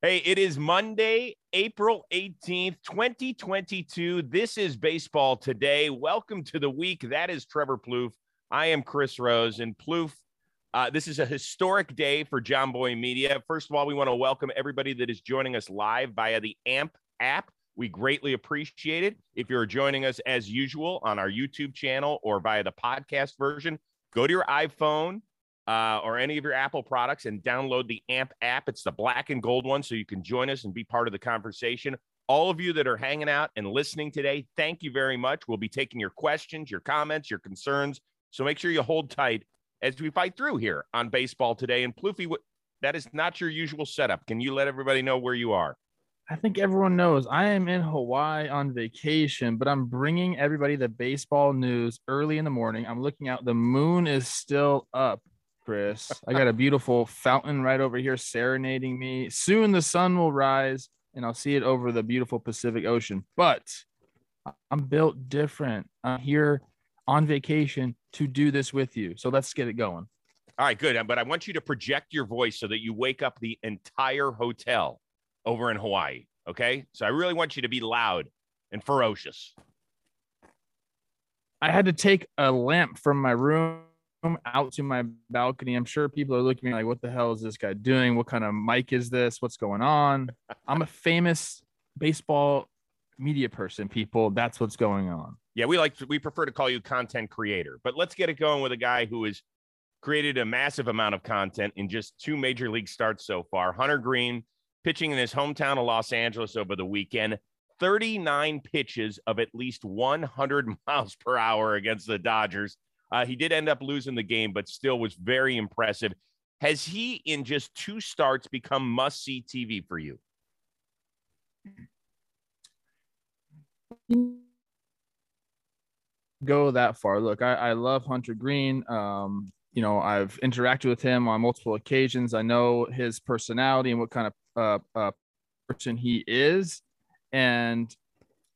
Hey, it is Monday, April 18th, 2022. This is Baseball Today. Welcome to the week. That is Trevor Plouffe. I am Chris Rose. And Plouffe, uh, this is a historic day for Jomboy Media. First of all, we want to welcome everybody that is joining us live via the AMP app. We greatly appreciate it. If you're joining us as usual on our YouTube channel or via the podcast version, go to your iPhone uh, or any of your Apple products and download the AMP app. It's the black and gold one, so you can join us and be part of the conversation. All of you that are hanging out and listening today, thank you very much. We'll be taking your questions, your comments, your concerns. So make sure you hold tight as we fight through here on Baseball Today. And Plouffe, that is not your usual setup. Can you let everybody know where you are? I think everyone knows I am in Hawaii on vacation, but I'm bringing everybody the baseball news early in the morning. I'm looking out. The moon is still up. Chris. I got a beautiful fountain right over here serenading me. Soon the sun will rise and I'll see it over the beautiful Pacific Ocean. But I'm built different. I'm here on vacation to do this with you. So let's get it going. All right, good. But I want you to project your voice so that you wake up the entire hotel over in Hawaii. Okay. So I really want you to be loud and ferocious. I had to take a lamp from my room out to my balcony. I'm sure people are looking at me like, what the hell is this guy doing? What kind of mic is this? What's going on? I'm a famous baseball media person, people. That's what's going on. Yeah, we like to, we prefer to call you content creator, but let's get it going with a guy who has created a massive amount of content in just two major league starts so far. Hunter Greene pitching in his hometown of Los Angeles over the weekend. 39 pitches of at least 100 miles per hour against the Dodgers. Uh, he did end up losing the game, but still was very impressive. Has he, in just two starts, become must see TV for you? Go that far. Look, I, I love Hunter Greene. Um, you know, I've interacted with him on multiple occasions. I know his personality and what kind of uh, uh, person he is. And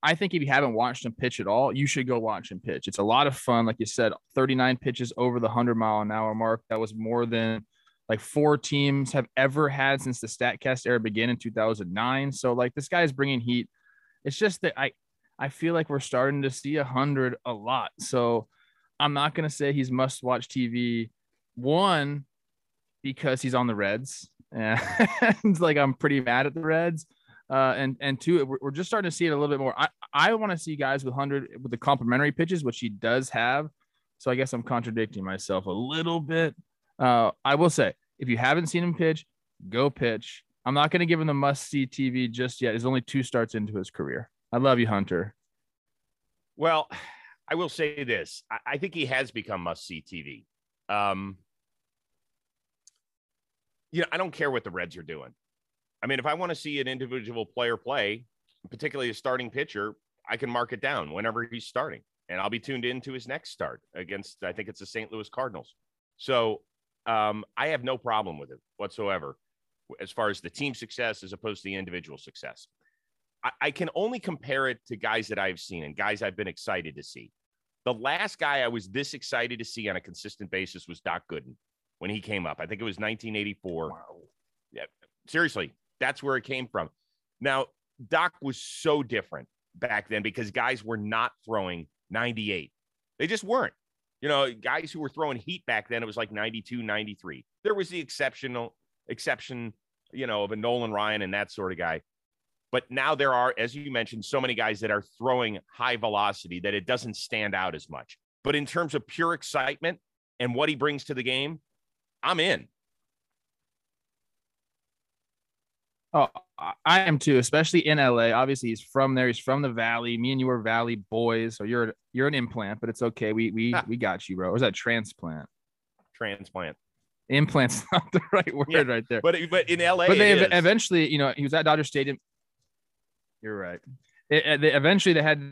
I think if you haven't watched him pitch at all, you should go watch him pitch. It's a lot of fun. Like you said, 39 pitches over the 100 mile an hour mark. That was more than like four teams have ever had since the StatCast era began in 2009. So like this guy is bringing heat. It's just that I I feel like we're starting to see a hundred a lot. So I'm not gonna say he's must watch TV. One because he's on the Reds, and like I'm pretty mad at the Reds. Uh, and and two, we're, just starting to see it a little bit more. I, I want to see guys with hundred with the complementary pitches, which he does have. So I guess I'm contradicting myself a little bit. Uh, I will say, if you haven't seen him pitch, go pitch. I'm not going to give him the must see TV just yet. He's only two starts into his career. I love you, Hunter. Well, I will say this: I, I think he has become must see TV. Um, you know, I don't care what the Reds are doing. I mean, if I want to see an individual player play, particularly a starting pitcher, I can mark it down whenever he's starting, and I'll be tuned into his next start against. I think it's the St. Louis Cardinals. So um, I have no problem with it whatsoever, as far as the team success as opposed to the individual success. I, I can only compare it to guys that I've seen and guys I've been excited to see. The last guy I was this excited to see on a consistent basis was Doc Gooden when he came up. I think it was 1984. Wow. Yeah, seriously, that's where it came from. Now, Doc was so different back then because guys were not throwing 98. They just weren't. You know, guys who were throwing heat back then, it was like 92, 93. There was the exceptional exception, you know, of a Nolan Ryan and that sort of guy. But now there are, as you mentioned, so many guys that are throwing high velocity that it doesn't stand out as much. But in terms of pure excitement and what he brings to the game, I'm in. Oh, I am too, especially in LA. Obviously, he's from there. He's from the Valley. Me and you are Valley boys, so you're you're an implant, but it's okay. We we ah. we got you, bro. Or is that transplant? Transplant. Implant's not the right word yeah, right there. But but in LA, but they eventually, you know, he was at Dodger Stadium. You're right. It, eh, they, eventually, they had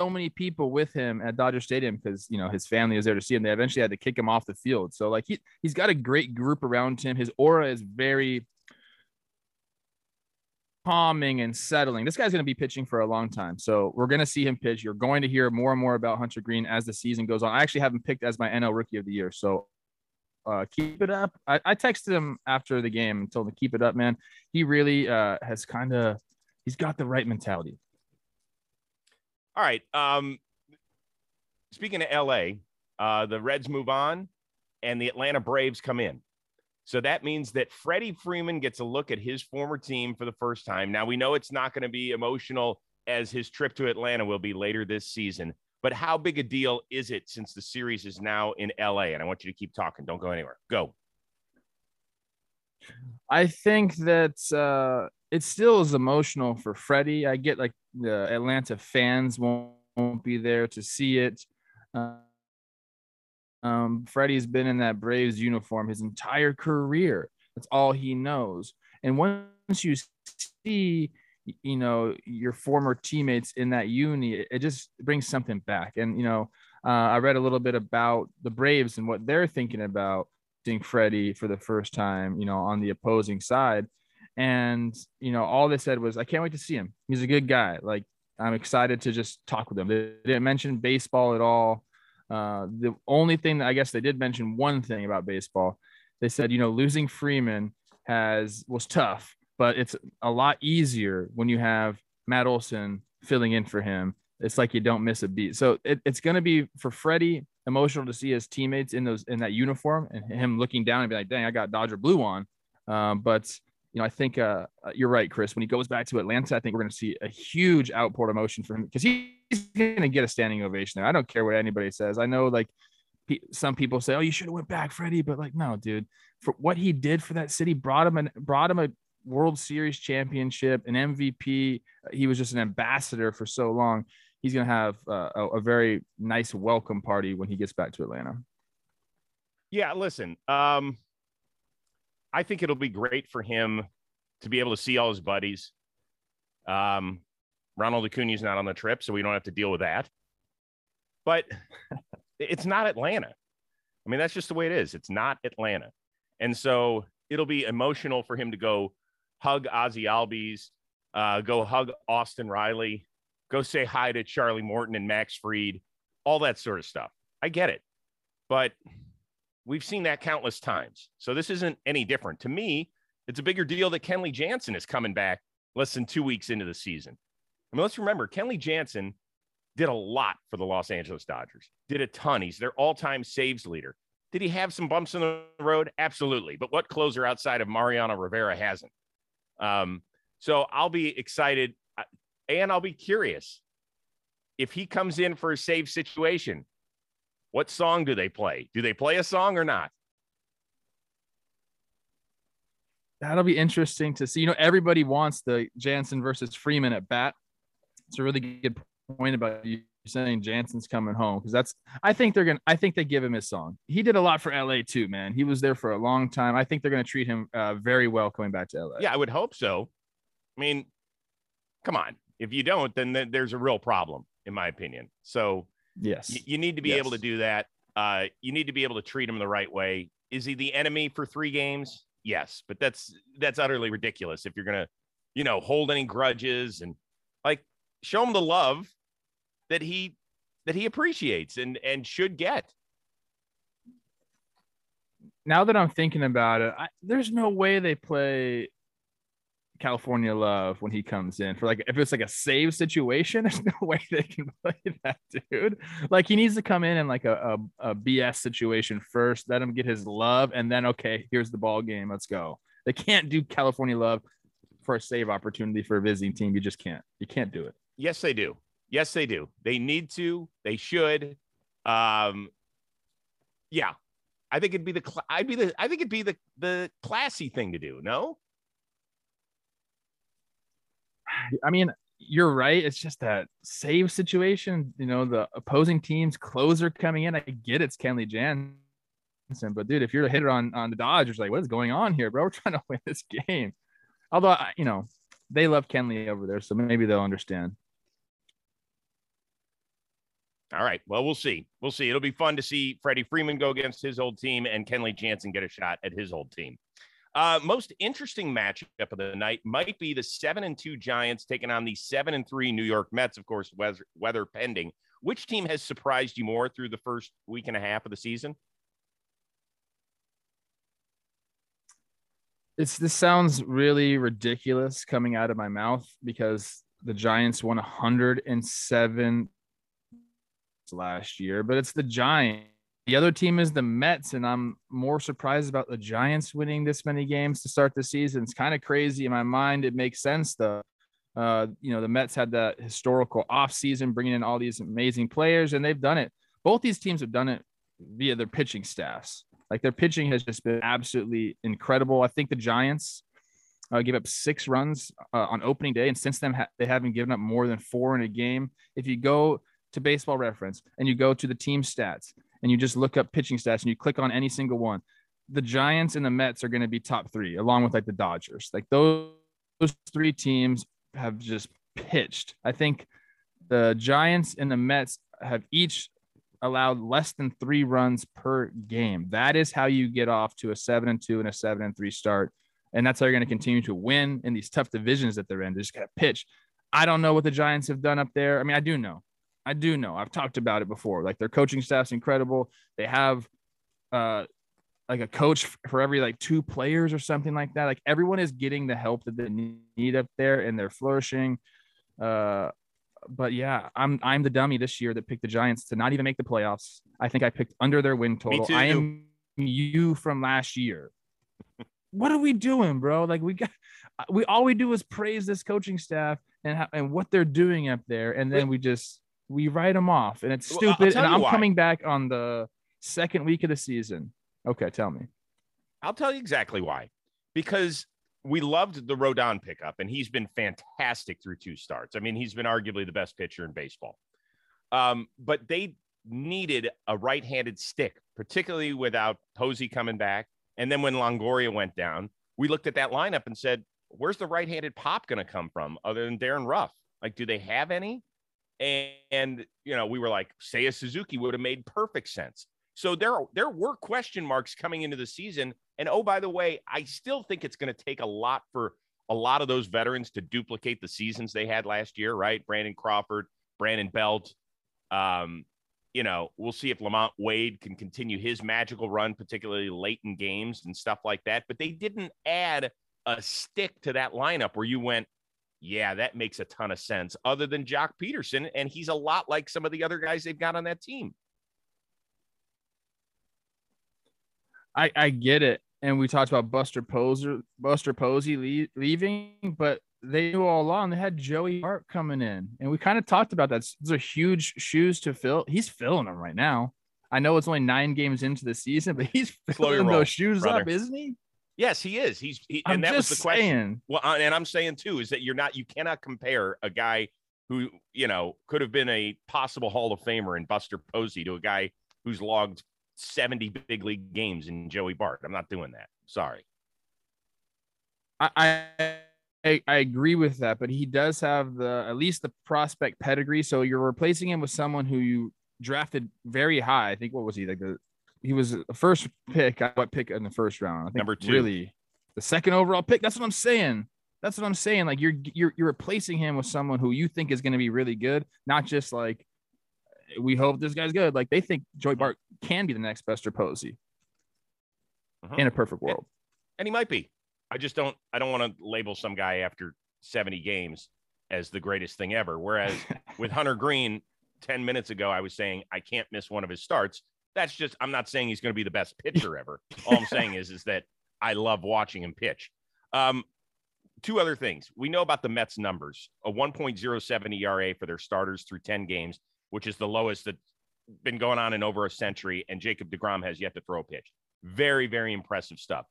so many people with him at Dodger Stadium because you know his family was there to see him. They eventually had to kick him off the field. So like he he's got a great group around him. His aura is very calming and settling. This guy's going to be pitching for a long time. So we're going to see him pitch. You're going to hear more and more about Hunter Greene as the season goes on. I actually have him picked as my NL rookie of the year. So uh, keep it up. I, I texted him after the game and told him keep it up, man. He really uh, has kind of he's got the right mentality. All right. Um, speaking of LA, uh, the Reds move on, and the Atlanta Braves come in. So that means that Freddie Freeman gets a look at his former team for the first time. Now we know it's not going to be emotional as his trip to Atlanta will be later this season. But how big a deal is it since the series is now in LA? And I want you to keep talking. Don't go anywhere. Go. I think that uh, it still is emotional for Freddie. I get like the Atlanta fans won't, won't be there to see it. Uh, um, Freddie's been in that Braves uniform his entire career. That's all he knows. And once you see you know your former teammates in that uni it just brings something back. And you know uh, i read a little bit about the braves and what they're thinking about seeing freddie for the first time you know on the opposing side. And you know all they said was i can't wait to see him. He's a good guy. Like i'm excited to just talk with him. They didn't mention baseball at all uh, the only thing that i guess they did mention one thing about baseball they said you know losing freeman has was tough but it's a lot easier when you have Matt Olson filling in for him. It's like you don't miss a beat. So it, it's going to be for Freddie emotional to see his teammates in those in that uniform and him looking down and be like, "Dang, I got Dodger blue on." Um, but you know, I think uh, uh you're right, Chris. When he goes back to Atlanta, I think we're going to see a huge outpour of emotion for him because he's going to get a standing ovation there. I don't care what anybody says. I know like some people say, "Oh, you should have went back, Freddie," but like, no, dude, for what he did for that city, brought him and brought him a World Series championship, an MVP. He was just an ambassador for so long. He's going to have uh, a, a, very nice welcome party when he gets back to Atlanta. Yeah, listen, um, I think it'll be great for him to be able to see all his buddies. Um, Ronald Acuna's not on the trip, so we don't have to deal with that. But it's not Atlanta. I mean, that's just the way it is. It's not Atlanta. And so it'll be emotional for him to go hug Ozzie Albies, uh, go hug Austin Riley, go say hi to Charlie Morton and Max Fried, all that sort of stuff. I get it. But we've seen that countless times. So this isn't any different. To me, it's a bigger deal that Kenley Jansen is coming back less than two weeks into the season. I mean, let's remember Kenley Jansen did a lot for the Los Angeles Dodgers, did a ton. He's their all time saves leader. Did he have some bumps in the road? Absolutely. But what closer outside of Mariano Rivera hasn't? Um, so I'll be excited and I'll be curious if he comes in for a save situation. What song do they play? Do they play a song or not? That'll be interesting to see. You know, everybody wants the Jansen versus Freeman at bat. It's a really good point about you saying Jansen's coming home because that's I think they're gonna I think they give him his song. He did a lot for LA too, man. He was there for a long time. I think they're gonna treat him uh, very well coming back to LA. Yeah, I would hope so. I mean, come on. If you don't, then th- there's a real problem, in my opinion. So yes, y- you need to be yes. able to do that. Uh, you need to be able to treat him the right way. Is he the enemy for three games? Yes, but that's that's utterly ridiculous. If you're gonna, you know, hold any grudges and like show him the love that he that he appreciates and and should get. Now that I'm thinking about it, I, there's no way they play California Love when he comes in for like if it's like a save situation. There's no way they can play that dude. Like he needs to come in in like a, a, a BS situation first, let him get his love, and then okay, here's the ball game. Let's go. They can't do California Love for a save opportunity for a visiting team. You just can't. You can't do it. Yes, they do. Yes, they do. They need to. They should. Um, yeah, I think it'd be the. Cl- I'd be the. I think it'd be the the classy thing to do. No. I mean, you're right. It's just that save situation. You know, the opposing team's closer coming in. I get it's Kenley Jansen, but dude, if you're a hitter on on the Dodgers, like, what is going on here, bro? We're trying to win this game. Although, you know, they love Kenley over there, so maybe they'll understand. All right. Well, we'll see. We'll see. It'll be fun to see Freddie Freeman go against his old team and Kenley Jansen get a shot at his old team. Uh, most interesting matchup of the night might be the seven and two Giants taking on the seven and three New York Mets. Of course, weather, weather pending. Which team has surprised you more through the first week and a half of the season? It's this sounds really ridiculous coming out of my mouth because the Giants won 107 last year, but it's the Giants. The other team is the Mets, and I'm more surprised about the Giants winning this many games to start the season. It's kind of crazy in my mind. It makes sense though. Uh, you know, the Mets had that historical offseason, bringing in all these amazing players, and they've done it. Both these teams have done it via their pitching staffs. Like their pitching has just been absolutely incredible. I think the Giants uh, gave up six runs uh, on opening day, and since then ha- they haven't given up more than four in a game. If you go to Baseball Reference and you go to the team stats and you just look up pitching stats and you click on any single one, the Giants and the Mets are going to be top three, along with like the Dodgers. Like those, those three teams have just pitched. I think the Giants and the Mets have each allowed less than three runs per game. That is how you get off to a seven and two and a seven and three start. And that's how you're going to continue to win in these tough divisions that they're in. They just got to pitch. I don't know what the Giants have done up there. I mean, I do know. I do know. I've talked about it before. Like their coaching staff's incredible. They have uh like a coach for every like two players or something like that. Like everyone is getting the help that they need up there and they're flourishing. Uh but yeah, I'm I'm the dummy this year that picked the Giants to not even make the playoffs. I think I picked under their win total. I am you from last year. what are we doing, bro? Like we got we all we do is praise this coaching staff and how, and what they're doing up there, and then we just we write them off, and it's stupid. Well, and I'm why. coming back on the second week of the season. Okay, tell me. I'll tell you exactly why. Because we loved the Rodon pickup, and he's been fantastic through two starts. I mean, he's been arguably the best pitcher in baseball. Um, but they needed a right-handed stick, particularly without Posey coming back. And then when Longoria went down, we looked at that lineup and said, "Where's the right-handed pop going to come from, other than Darin Ruf? Like, do they have any?" And, and you know, we were like, Seiya Suzuki would have made perfect sense. So there, there were question marks coming into the season. And oh, by the way, I still think it's going to take a lot for a lot of those veterans to duplicate the seasons they had last year, right? Brandon Crawford, Brandon Belt. Um, you know, we'll see if LaMonte Wade can continue his magical run, particularly late in games and stuff like that. But they didn't add a stick to that lineup where you went, yeah, that makes a ton of sense, other than Joc Pederson. And he's a lot like some of the other guys they've got on that team. I, I get it. And we talked about Buster Poser, Buster Posey leaving, but they knew all along they had Joey Bart coming in. And we kind of talked about that. Those are huge shoes to fill. He's filling them right now. I know it's only nine games into the season, but he's filling those shoes brother. up, isn't he? Yes, he is. He's he, and that was the question. Saying. Well, uh, and I'm saying too is that you're not you cannot compare a guy who you know could have been a possible Hall of Famer in Buster Posey to a guy who's logged 70 big league games in Joey Bart. I'm not doing that. Sorry. I, I I agree with that, but he does have the at least the prospect pedigree. So you're replacing him with someone who you drafted very high. I think what was he like the he was a first pick. I What pick in the first round? I think number two. Really, the second overall pick. That's what I'm saying. That's what I'm saying. Like you're you're you're replacing him with someone who you think is going to be really good, not just like we hope this guy's good. Like they think Joey Bart can be the next Buster Posey uh-huh. in a perfect world, and, and he might be. I just don't. I don't want to label some guy after 70 games as the greatest thing ever. Whereas with Hunter Greene, 10 minutes ago, I was saying I can't miss one of his starts. That's just. I'm not saying he's going to be the best pitcher ever. All I'm saying is is that I love watching him pitch. Um, two other things. We know about the Mets numbers a 1.07 ERA for their starters through 10 games, which is the lowest that's been going on in over a century. And Jacob DeGrom has yet to throw a pitch. Very, very impressive stuff.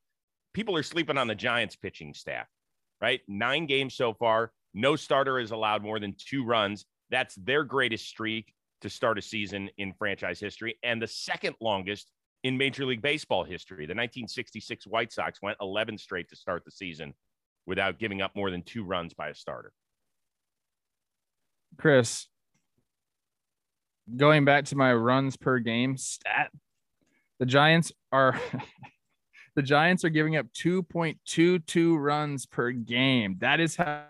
People are sleeping on the Giants pitching staff, right? Nine games so far. No starter has allowed more than two runs. That's their greatest streak to start a season in franchise history and the second longest in Major League Baseball history. The 1966 White Sox went 11 straight to start the season without giving up more than two runs by a starter. Chris, going back to my runs per game stat, the Giants are the Giants are giving up 2.22 runs per game. That is how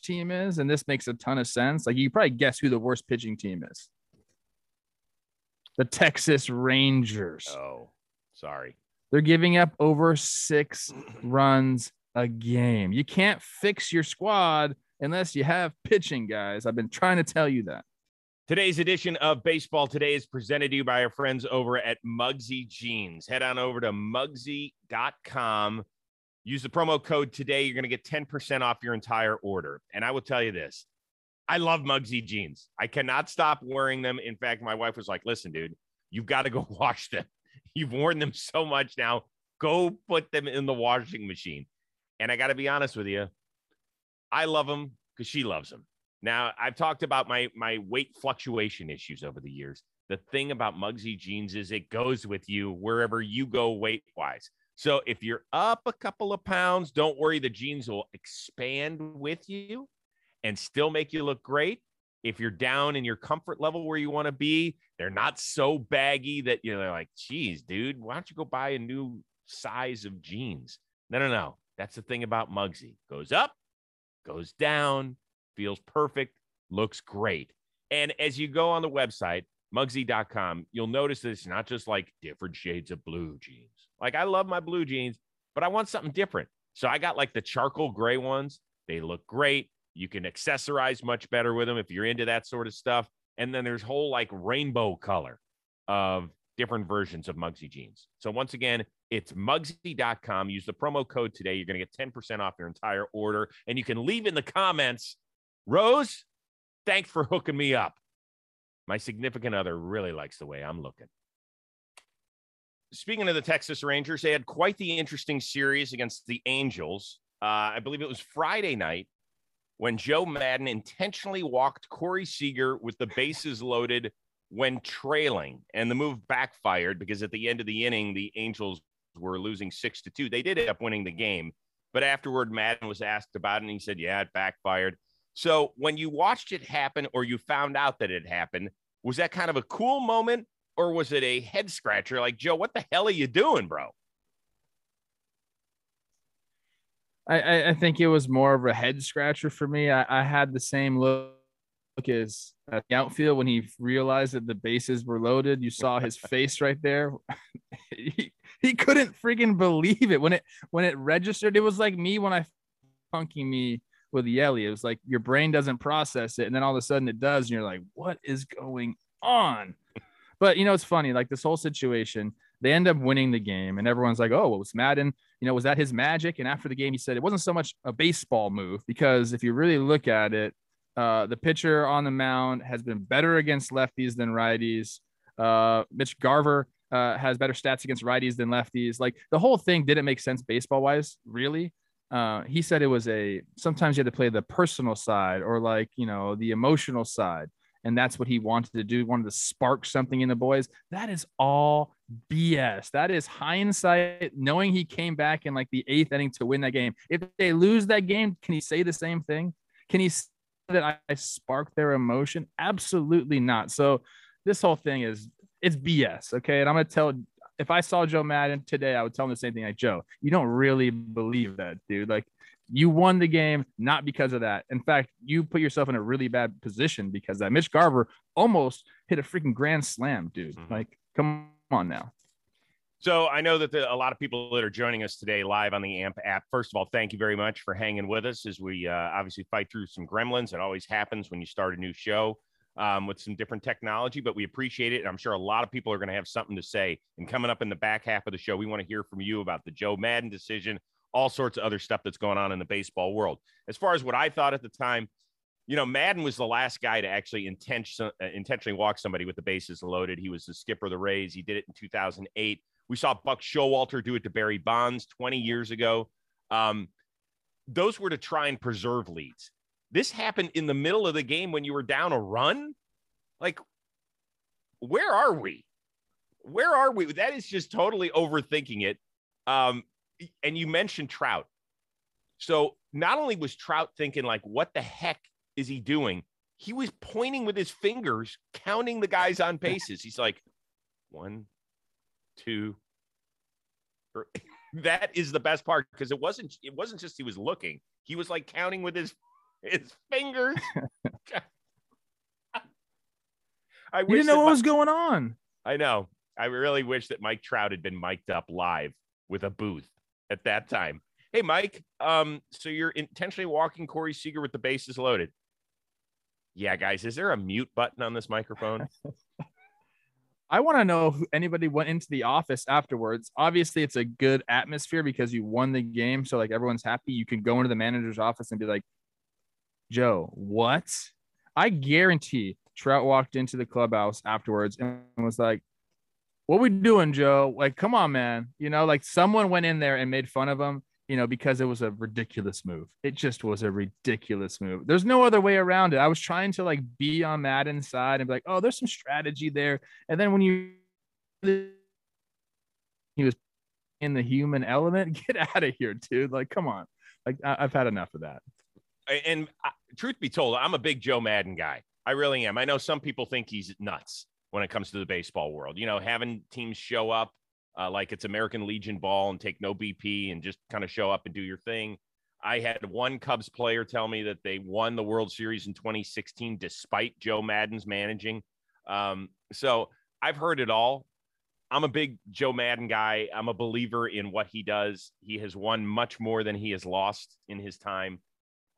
team is, and this makes a ton of sense. Like you probably guess who the worst pitching team is. The Texas Rangers. Oh, sorry. They're giving up over six runs a game. You can't fix your squad unless you have pitching, guys. I've been trying to tell you that. Today's edition of Baseball Today is presented to you by our friends over at Mugsy Jeans. Head on over to mugsy.com. Use the promo code today. You're going to get 10% off your entire order. And I will tell you this I love Mugsy jeans. I cannot stop wearing them. In fact, my wife was like, listen, dude, you've got to go wash them. You've worn them so much now. Go put them in the washing machine. And I got to be honest with you, I love them because she loves them. Now, I've talked about my my weight fluctuation issues over the years. The thing about Mugsy jeans is it goes with you wherever you go weight wise. So if you're up a couple of pounds, don't worry, the jeans will expand with you and still make you look great. If you're down in your comfort level where you want to be, they're not so baggy that you're like, geez, dude, why don't you go buy a new size of jeans? No, no, no. That's the thing about Mugsy. Goes up, goes down, feels perfect, looks great. And as you go on the website, mugsy.com, you'll notice that it's not just like different shades of blue jeans. Like I love my blue jeans, but I want something different. So I got like the charcoal gray ones. They look great. You can accessorize much better with them if you're into that sort of stuff. And then there's whole like rainbow color of different versions of Mugsy jeans. So once again, it's mugsy.com. Use the promo code today. You're going to get 10% off your entire order. And you can leave in the comments, Rose, thanks for hooking me up. My significant other really likes the way I'm looking. Speaking of the Texas Rangers, they had quite the interesting series against the Angels. Uh, I believe it was Friday night when Joe Maddon intentionally walked Corey Seager with the bases loaded when trailing, and the move backfired because at the end of the inning, the Angels were losing six to two. They did end up winning the game, but afterward, Maddon was asked about it, and he said, "Yeah, it backfired." So when you watched it happen, or you found out that it happened, was that kind of a cool moment, or was it a head scratcher? Like Joe, what the hell are you doing, bro? I, I think it was more of a head scratcher for me. I, I had the same look as at the outfield when he realized that the bases were loaded. You saw his face right there. he, he couldn't freaking believe it when it when it registered. It was like me when I funky me with Yelly. It was like your brain doesn't process it, and then all of a sudden it does, and you're like, "What is going on?" But you know, it's funny. Like this whole situation, they end up winning the game, and everyone's like, "Oh, well, was Maddon, You know, was that his magic?" And after the game, he said it wasn't so much a baseball move because if you really look at it, uh, the pitcher on the mound has been better against lefties than righties. Uh, Mitch Garver uh, has better stats against righties than lefties. Like the whole thing didn't make sense baseball wise, really. Uh, he said it was a sometimes you had to play the personal side or like you know the emotional side and that's what he wanted to do wanted to spark something in the boys. That is all bs that is hindsight knowing he came back in like the eighth inning to win that game. If they lose that game can he say the same thing? Can he say that i, I sparked their emotion? Absolutely not. So this whole thing is it's bs okay? And i'm gonna tell if I saw Joe Maddon today, I would tell him the same thing. Like Joe, you don't really believe that, dude. Like you won the game not because of that. In fact, you put yourself in a really bad position because that Mitch Garver almost hit a freaking grand slam, dude. Mm-hmm. Like, come on now. So I know that the, a lot of people that are joining us today live on the AMP app. First of all, thank you very much for hanging with us as we uh, obviously fight through some gremlins. It always happens when you start a new show um, with some different technology, but we appreciate it. And I'm sure a lot of people are going to have something to say. And coming up in the back half of the show, we want to hear from you about the Joe Maddon decision, all sorts of other stuff that's going on in the baseball world. As far as what I thought at the time, you know, Maddon was the last guy to actually intention, uh, intentionally walk somebody with the bases loaded. He was the skipper of the Rays. He did it in 2008. We saw Buck Showalter do it to Barry Bonds 20 years ago. Um, those were to try and preserve leads. This happened in the middle of the game when you were down a run. Like, where are we? Where are we? That is just totally overthinking it. Um, and you mentioned Trout. So not only was Trout thinking, like, what the heck is he doing? He was pointing with his fingers, counting the guys on bases. He's like, one, two. that is the best part because it wasn't it wasn't just he was looking. He was like counting with his his fingers. I you didn't know what my, was going on. I know. I really wish that Mike Trout had been mic'd up live with a booth at that time. Hey, Mike. Um, so you're intentionally walking Corey Seager with the bases loaded. Yeah, guys, is there a mute button on this microphone? I want to know if anybody went into the office afterwards. Obviously, it's a good atmosphere because you won the game. So, like, everyone's happy. You can go into the manager's office and be like, Joe, what? I guarantee Trout walked into the clubhouse afterwards and was like, What we doing, Joe? Like, come on, man. You know, like someone went in there and made fun of him you know, because it was a ridiculous move. It just was a ridiculous move. There's no other way around it. I was trying to like be on Maddon's side and be like, oh, there's some strategy there. And then when you he was in the human element, get out of here, dude. Like, come on. Like, I- have had enough of that. And uh, truth be told, I'm a big Joe Maddon guy. I really am. I know some people think he's nuts when it comes to the baseball world. You know, having teams show up uh, like it's American Legion ball and take no BP and just kind of show up and do your thing. I had one Cubs player tell me that they won the World Series in 2016 despite Joe Maddon's managing. Um, so I've heard it all. I'm a big Joe Maddon guy. I'm a believer in what he does. He has won much more than he has lost in his time.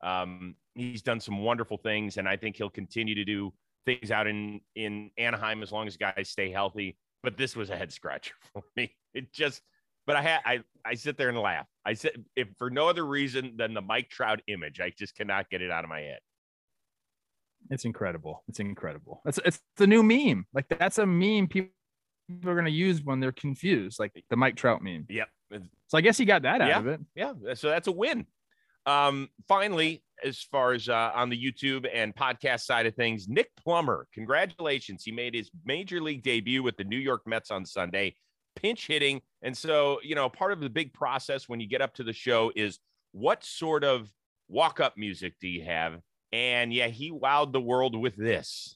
Um, he's done some wonderful things, and I think he'll continue to do things out in in Anaheim as long as guys stay healthy but this was a head scratcher for me. It just, but I had, I, I sit there and laugh. I said, if for no other reason than the Mike Trout image, I just cannot get it out of my head. It's incredible. It's incredible. It's, it's the new meme. Like that's a meme people are going to use when they're confused, like the Mike Trout meme. Yep. So I guess he got that out yeah, of it. Yeah. So that's a win. Um, finally, as far as uh, on the YouTube and podcast side of things, Nick Plummer, congratulations. He made his major league debut with the New York Mets on Sunday, pinch hitting. And so, you know, part of the big process when you get up to the show is what sort of walk up music do you have? And yeah, he wowed the world with this.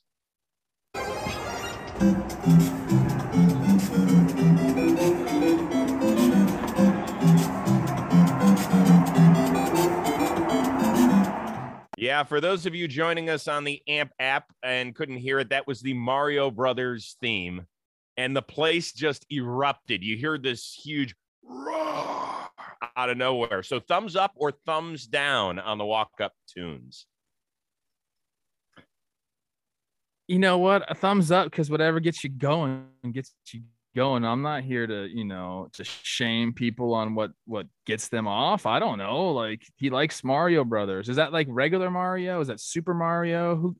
Yeah, for those of you joining us on the AMP app and couldn't hear it, that was the Mario Brothers theme. And the place just erupted. You hear this huge roar out of nowhere. So thumbs up or thumbs down on the walk up tunes. You know what? A thumbs up because whatever gets you going gets you going. I'm not here to, you know, to shame people on what what gets them off. I don't know. Like he likes Mario Brothers. Is that like regular Mario? Is that Super Mario? Who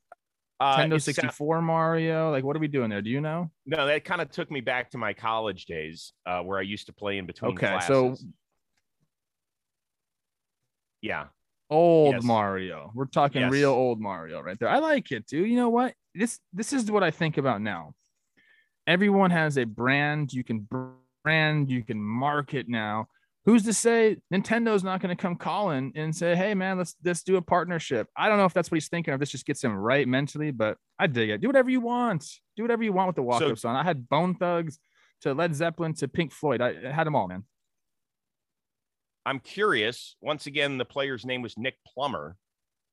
uh, Nintendo 64 Mario? Like what are we doing there? Do you know? No, that kind of took me back to my college days uh, where I used to play in between Okay, classes. so yeah. Old Yes. Mario. We're talking Yes. real old Mario right there. I like it, dude. You know what? This this is what I think about now. Everyone has a brand. You can brand, you can market now. Who's to say Nintendo's not going to come calling and say, "Hey, man, let's let's do a partnership." I don't know if that's what he's thinking of. This just gets him right mentally, but I dig it. Do whatever you want. Do whatever you want with the walk-up song. I had Bone Thugs to Led Zeppelin to Pink Floyd. I, I had them all, man. I'm curious. Once again, the player's name was Nick Plummer,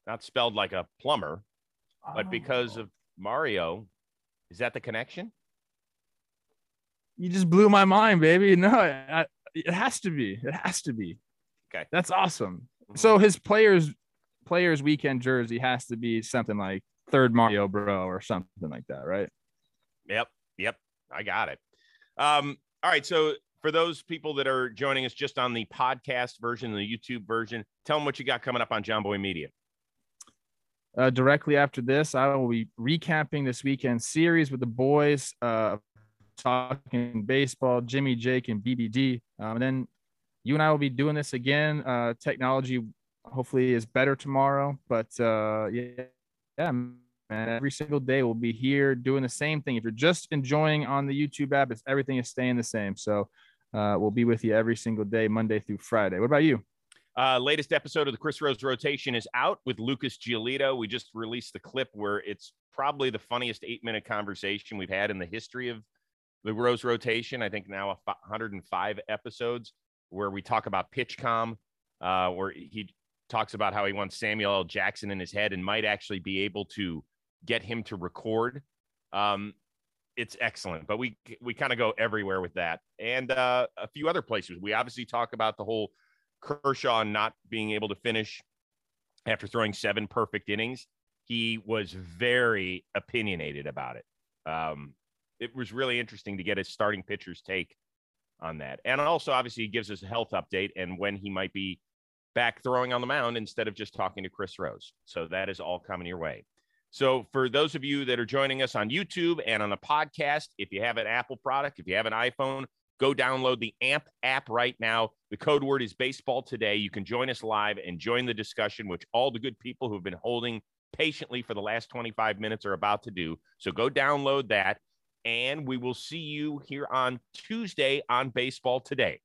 not spelled like a plumber, but oh. because Oh. of Mario. Is that the connection? You just blew my mind, baby. No, I, it has to be. It has to be. Okay. that's awesome. So his players players weekend jersey has to be something like third Mario Bro or something like that, right? Yep. Yep. I got it. Um, all right. So for those people that are joining us just on the podcast version, the YouTube version, tell them what you got coming up on Jomboy Media. Uh, directly after this, I will be recapping this weekend series with the boys, uh, talking baseball, Jimmy, Jake, and BBD. Um, and then you and I will be doing this again. Uh, technology hopefully is better tomorrow, but uh, yeah, yeah, man, every single day we'll be here doing the same thing. If you're just enjoying on the YouTube app, it's everything is staying the same. So uh, we'll be with you every single day, Monday through Friday. What about you? Uh, latest episode of the Chris Rose rotation is out with Lucas Giolito. We just released the clip where it's probably the funniest eight minute conversation we've had in the history of the Rose rotation. I think now a 105 episodes where we talk about PitchCom, uh, where he talks about how he wants Samuel L. Jackson in his head and might actually be able to get him to record. Um, it's excellent. But we we kind of go everywhere with that, and uh, a few other places. We obviously talk about the whole Kershaw not being able to finish after throwing seven perfect innings. He was very opinionated about it. Um, it was really interesting to get his starting pitcher's take on that. And also, obviously, he gives us a health update and when he might be back throwing on the mound instead of just talking to Chris Rose. So that is all coming your way. So, for those of you that are joining us on YouTube and on the podcast, if you have an Apple product, if you have an iPhone, go download the AMP app right now. The code word is baseball today. You can join us live and join the discussion, which all the good people who've been holding patiently for the last 25 minutes are about to do. So, go download that, and we will see you here on Tuesday on Baseball Today.